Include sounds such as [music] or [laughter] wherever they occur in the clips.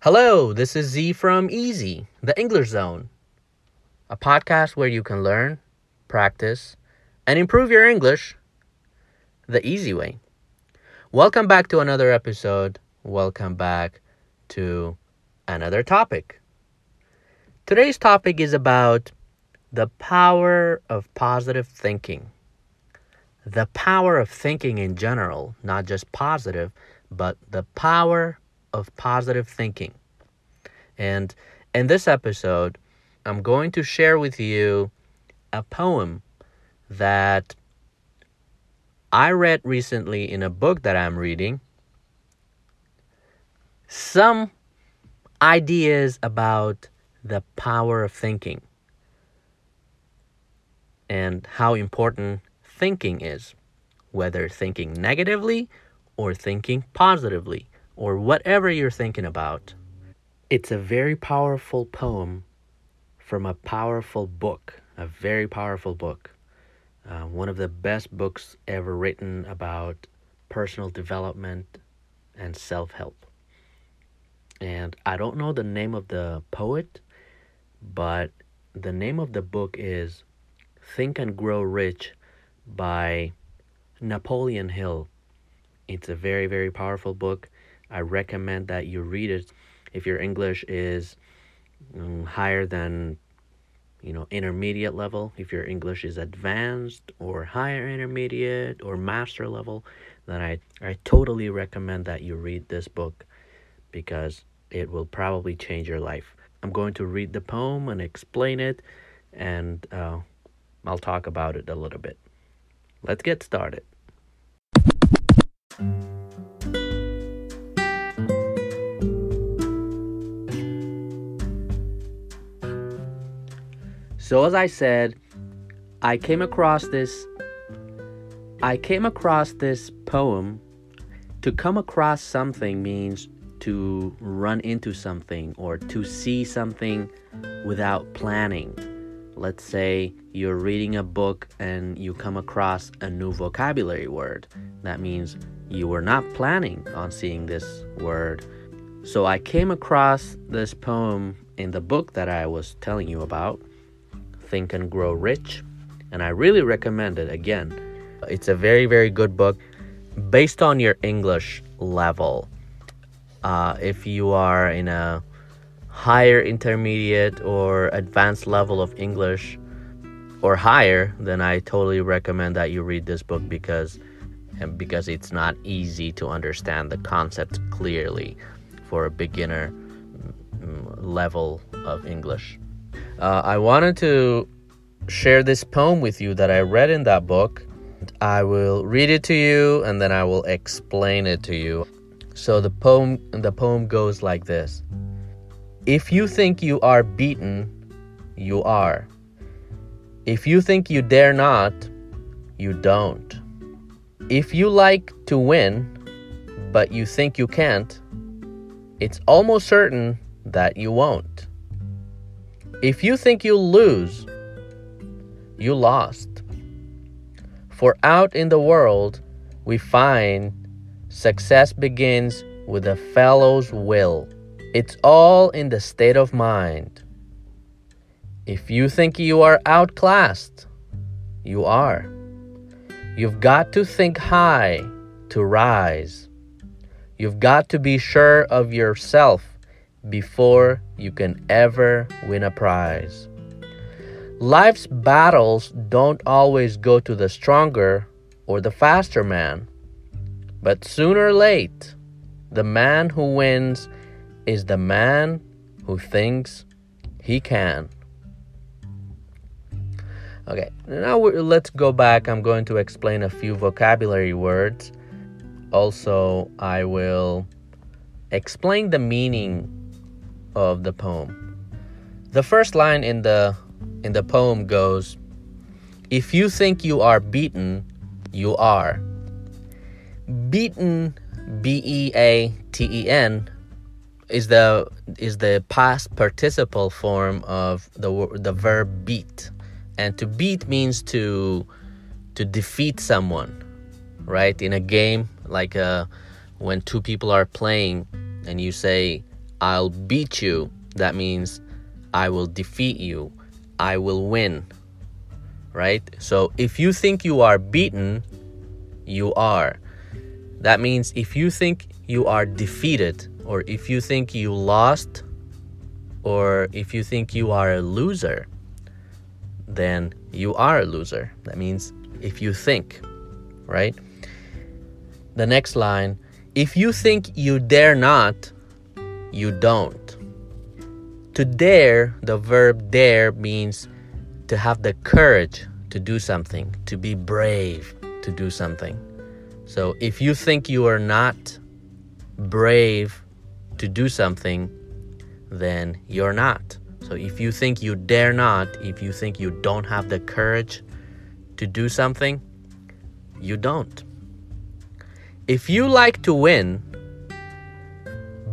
Hello, this is Z from Easy, the English Zone, a podcast where you can learn, practice, and improve your English the easy way. Welcome back to another episode. Welcome back to another topic. Today's topic is about the power of positive thinking. The power of thinking in general, not just positive, but the power of positive thinking. And in this episode, I'm going to share with you a poem that I read recently in a book that I'm reading. Some ideas about the power of thinking and how important thinking is, whether thinking negatively or thinking positively or whatever you're thinking about. It's a very powerful poem from a powerful book, a very powerful book. Uh, one of the best books ever written about personal development and self help. And I don't know the name of the poet, but the name of the book is Think and Grow Rich by Napoleon Hill. It's a very, very powerful book. I recommend that you read it if your English is um, higher than you know intermediate level if your english is advanced or higher intermediate or master level then i i totally recommend that you read this book because it will probably change your life i'm going to read the poem and explain it and uh, i'll talk about it a little bit. Let's get started. So as I said, I came across this I came across this poem. To come across something means to run into something or to see something without planning. Let's say you're reading a book and you come across a new vocabulary word. That means you were not planning on seeing this word. So I came across this poem in the book that I was telling you about Think and Grow Rich. And I really recommend it again. It's a very, very good book based on your English level. Uh, if you are in a higher intermediate or advanced level of English or higher, then I totally recommend that you read this book because because it's not easy to understand the concepts clearly for a beginner mm, level of English. Uh, I wanted to share this poem with you that I read in that book. I will read it to you and then I will explain it to you. So the poem the poem goes like this. If you think you are beaten, you are. If you think you dare not, you don't. If you like to win, but you think you can't, it's almost certain that you won't. If you think you'll lose, you lost. For out in the world, we find success begins with a fellow's will. It's all in the state of mind. If you think you are outclassed, you are. You've got to think high to rise. You've got to be sure of yourself before you can ever win a prize. Life's battles don't always go to the stronger or the faster man, but sooner or late, the man who wins is the man who thinks he can. Okay, now let's go back. I'm going to explain a few vocabulary words. Also, I will explain the meaning of the poem. The first line in the in the poem goes, "If you think you are beaten, you are." Beaten, B E A T E N, is the is the past participle form of the the verb beat, and to beat means to to defeat someone, right? In a game, like uh, when two people are playing, and you say, "I'll beat you," that means I will defeat you. I will win. Right? So if you think you are beaten, you are. That means if you think you are defeated, or if you think you lost, or if you think you are a loser, then you are a loser. That means if you think, right? The next line if you think you dare not, you don't. To dare, the verb dare means to have the courage to do something, to be brave to do something. So if you think you are not brave to do something, then you're not. So if you think you dare not, if you think you don't have the courage to do something, you don't. If you like to win,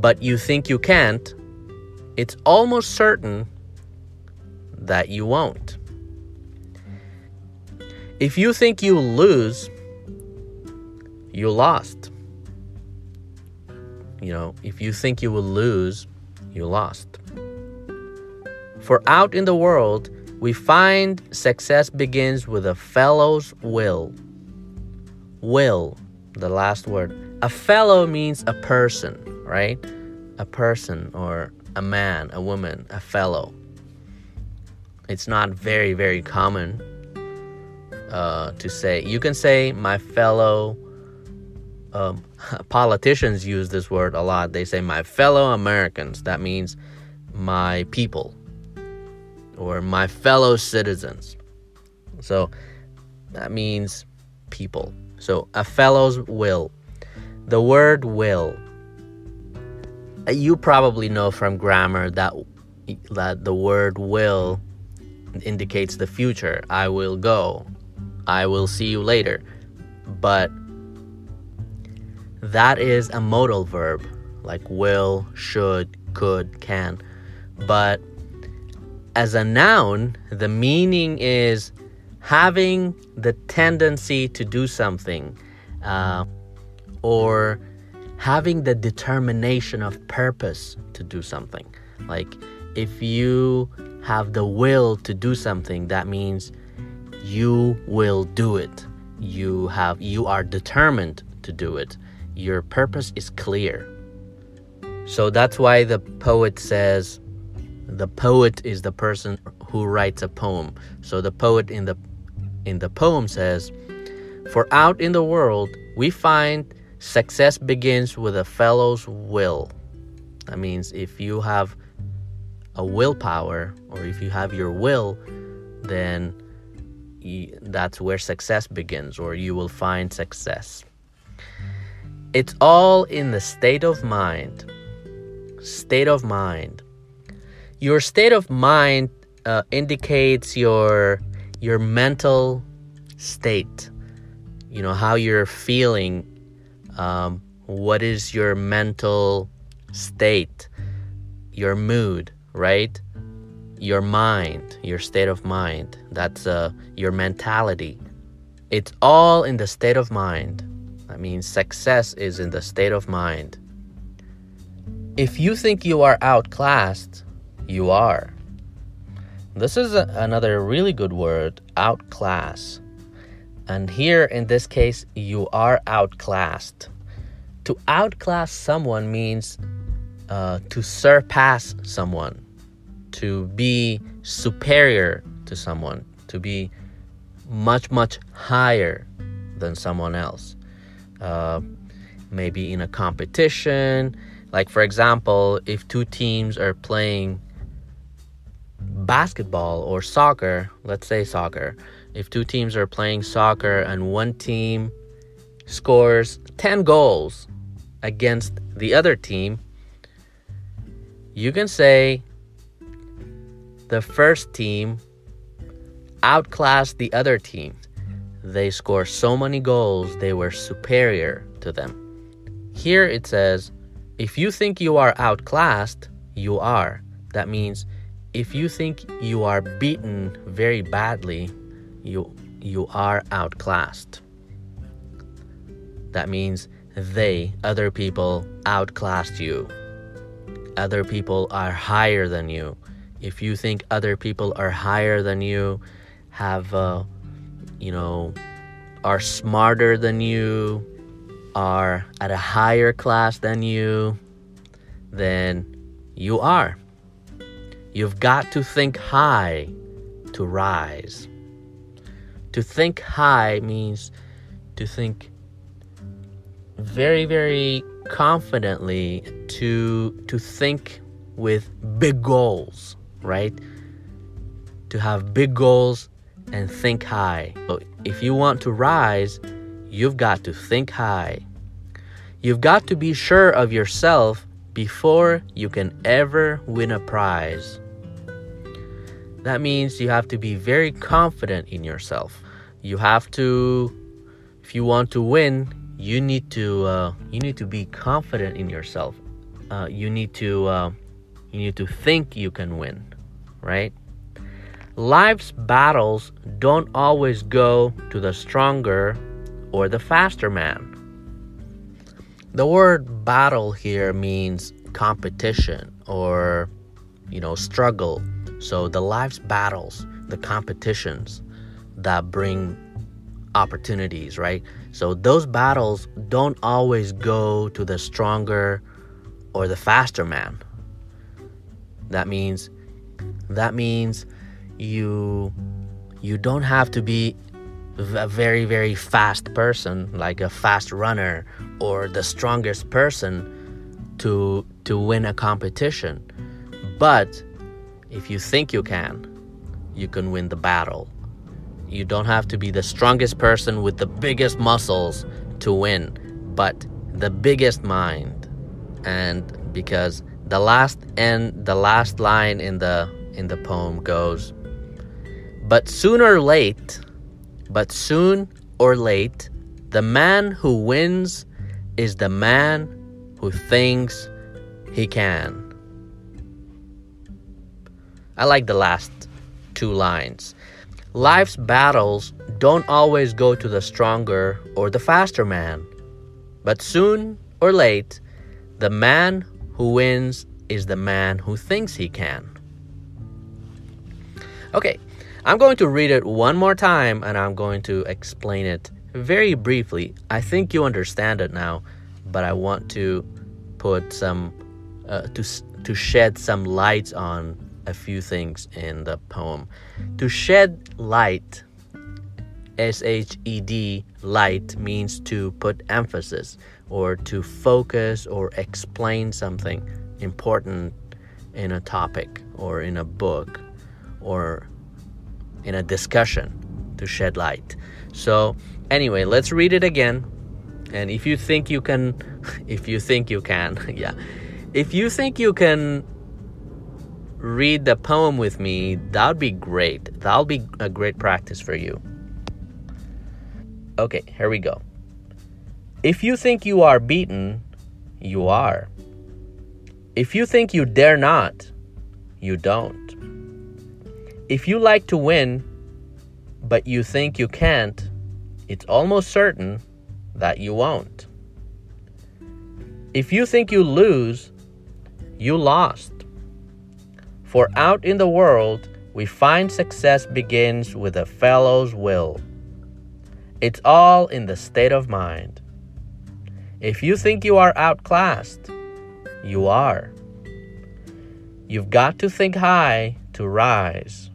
but you think you can't, it's almost certain that you won't. If you think you lose, you lost. You know, if you think you will lose, you lost. For out in the world, we find success begins with a fellow's will. Will, the last word. A fellow means a person, right? A person or a man, a woman, a fellow. It's not very, very common uh, to say. You can say, my fellow. Um, [laughs] politicians use this word a lot. They say, my fellow Americans. That means my people or my fellow citizens. So that means people. So a fellow's will. The word will you probably know from grammar that that the word will indicates the future. I will go. I will see you later. But that is a modal verb like will, should, could, can. But as a noun, the meaning is having the tendency to do something uh, or having the determination of purpose to do something. Like if you have the will to do something, that means you will do it. You have you are determined to do it. Your purpose is clear. So that's why the poet says the poet is the person who writes a poem. So the poet in the in the poem says, "For out in the world we find Success begins with a fellow's will. That means if you have a willpower or if you have your will, then that's where success begins, or you will find success. It's all in the state of mind. State of mind. Your state of mind uh, indicates your your mental state. You know how you're feeling um, what is your mental state, your mood, right? Your mind, your state of mind. That's uh, your mentality. It's all in the state of mind. I mean, success is in the state of mind. If you think you are outclassed, you are. This is a, another really good word, outclass. And here in this case, you are outclassed. To outclass someone means uh, to surpass someone, to be superior to someone, to be much, much higher than someone else. Uh, maybe in a competition. Like, for example, if two teams are playing basketball or soccer, let's say soccer, if two teams are playing soccer and one team scores 10 goals against the other team, you can say the first team outclassed the other team. They scored so many goals, they were superior to them. Here it says, if you think you are outclassed, you are. That means if you think you are beaten very badly, you you are outclassed. That means they, other people, outclassed you. Other people are higher than you. If you think other people are higher than you, have, uh, you know, are smarter than you, are at a higher class than you, then you are. You've got to think high to rise. To think high means to think very, very confidently, to, to think with big goals, right? To have big goals and think high. So if you want to rise, you've got to think high. You've got to be sure of yourself before you can ever win a prize. That means you have to be very confident in yourself. You have to, if you want to win, you need to uh, you need to be confident in yourself. Uh, you need to uh, you need to think you can win, right? Life's battles don't always go to the stronger or the faster man. The word battle here means competition or, you know, struggle. So the life's battles, the competitions that bring opportunities, right? So those battles don't always go to the stronger or the faster man. That means that means you you don't have to be a very very fast person like a fast runner or the strongest person to to win a competition. But if you think you can you can win the battle. You don't have to be the strongest person with the biggest muscles to win but the biggest mind. And because the last end the last line in the in the poem goes but sooner or late, but soon or late, the man who wins is the man who thinks he can. I like the last two lines. Life's battles don't always go to the stronger or the faster man, but soon or late, the man who wins is the man who thinks he can. Okay, I'm going to read it one more time and I'm going to explain it very briefly. I think you understand it now, but I want to put some uh, to to shed some light on a few things in the poem. To shed light, S H E D, light means to put emphasis or to focus or explain something important in a topic or in a book or in a discussion to shed light. So, anyway, let's read it again. And if you think you can, [laughs] if you think you can, [laughs] yeah, if you think you can read the poem with me, that would be great. That'll be a great practice for you. Okay, here we go. If you think you are beaten, you are. If you think you dare not, you don't. If you like to win, but you think you can't, it's almost certain that you won't. If you think you lose, you lost. For out in the world, we find success begins with a fellow's will. It's all in the state of mind. If you think you are outclassed, you are. You've got to think high to rise.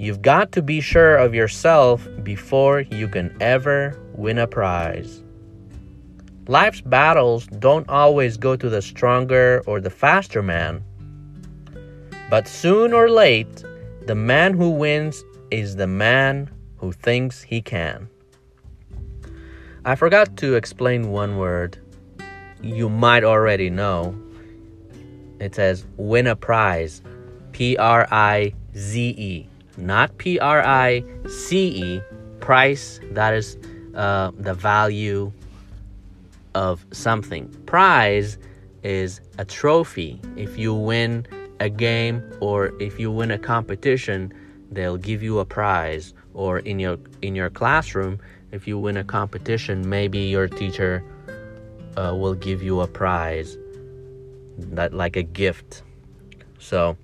You've got to be sure of yourself before you can ever win a prize. Life's battles don't always go to the stronger or the faster man. But soon or late, the man who wins is the man who thinks he can. I forgot to explain one word you might already know. It says win a prize. P R I Z E not P R I C E, price, that is uh, the value of something. Prize is a trophy. If you win a game or if you win a competition, they'll give you a prize or in your in your classroom, if you win a competition, maybe your teacher uh, will give you a prize that like a gift. So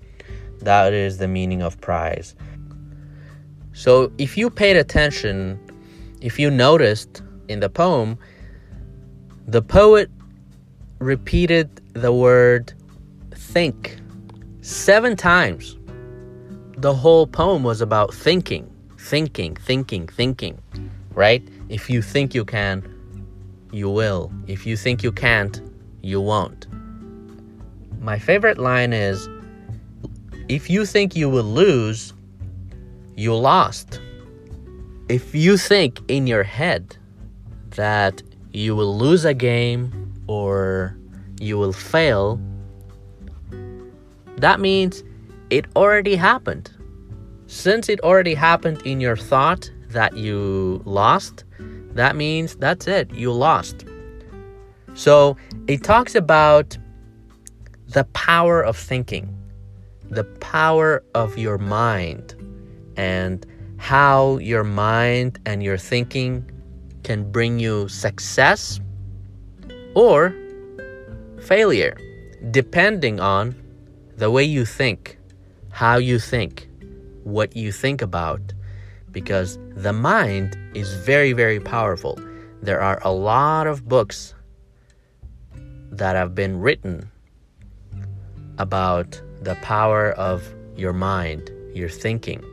that is the meaning of prize. So if you paid attention, if you noticed in the poem, the poet repeated the word think seven times. The whole poem was about thinking, thinking, thinking, thinking, right? If you think you can, you will. If you think you can't, you won't. My favorite line is if you think you will lose, you lost. If you think in your head that you will lose a game or you will fail, that means it already happened. Since it already happened in your thought that you lost, that means that's it, you lost. So it talks about the power of thinking, the power of your mind, and how your mind and your thinking can bring you success or failure, depending on the way you think, how you think, what you think about. Because the mind is very, very powerful. There are a lot of books that have been written about the power of your mind, your thinking.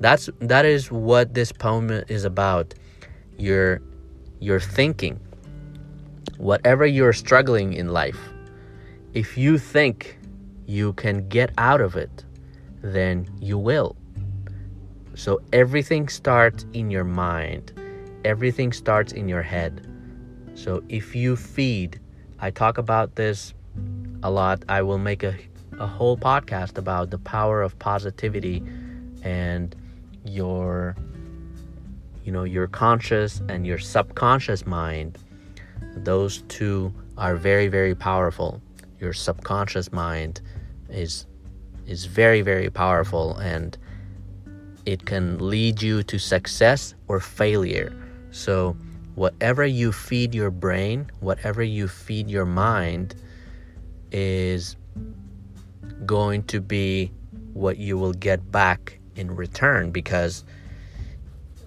That's that is what this poem is about. Your your thinking. Whatever you're struggling in life, if you think you can get out of it, then you will. So everything starts in your mind. Everything starts in your head. So if you feed, I talk about this a lot. I will make a a whole podcast about the power of positivity and your you know your conscious and your subconscious mind those two are very very powerful. Your subconscious mind is is very very powerful and it can lead you to success or failure. So whatever you feed your brain whatever you feed your mind is going to be what you will get back in return because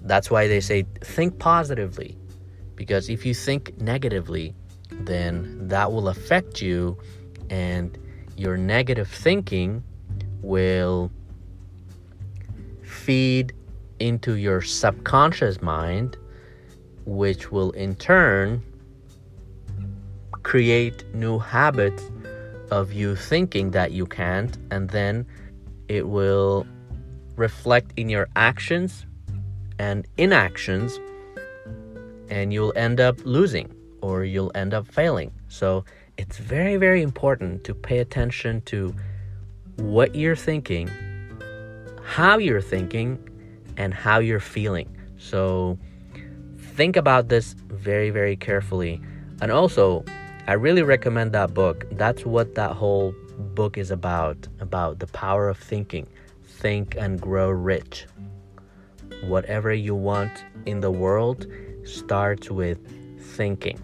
that's why they say think positively. Because if you think negatively, then that will affect you, and your negative thinking will feed into your subconscious mind, which will in turn create new habits of you thinking that you can't, and then it will reflect in your actions and inactions, and you'll end up losing or you'll end up failing. So it's very, very important to pay attention to what you're thinking, how you're thinking, and how you're feeling. So think about this very, very carefully. And also, I really recommend that book. That's what that whole book is about about the power of thinking. Think and grow rich. Whatever you want in the world starts with thinking.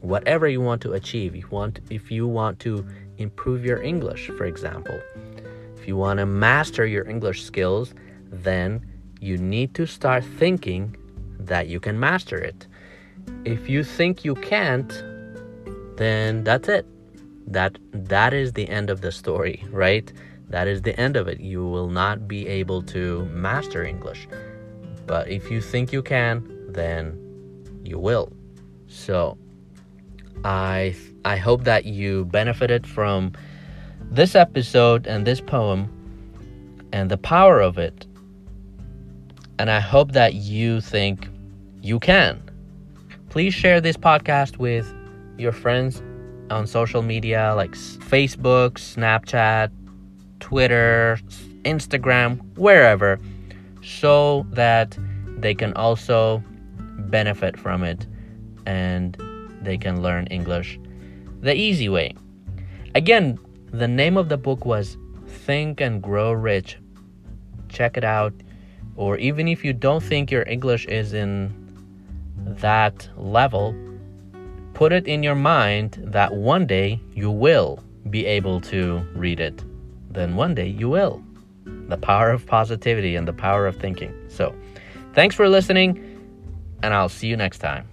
Whatever you want to achieve, you want if you want to improve your English, for example, if you want to master your English skills, then you need to start thinking that you can master it. If you think you can't, then that's it. That that is the end of the story, right? That is the end of it. You will not be able to master English. But if you think you can, then you will. So, I I hope that you benefited from this episode and this poem and the power of it. And I hope that you think you can. Please share this podcast with your friends on social media like Facebook, Snapchat, Twitter, Instagram, wherever, so that they can also benefit from it and they can learn English the easy way. Again, The name of the book was Think and Grow Rich. Check it out. Or even if you don't think your English is in that level, put it in your mind that one day you will be able to read it. Then one day you will. The power of positivity and the power of thinking. So, thanks for listening, and I'll see you next time.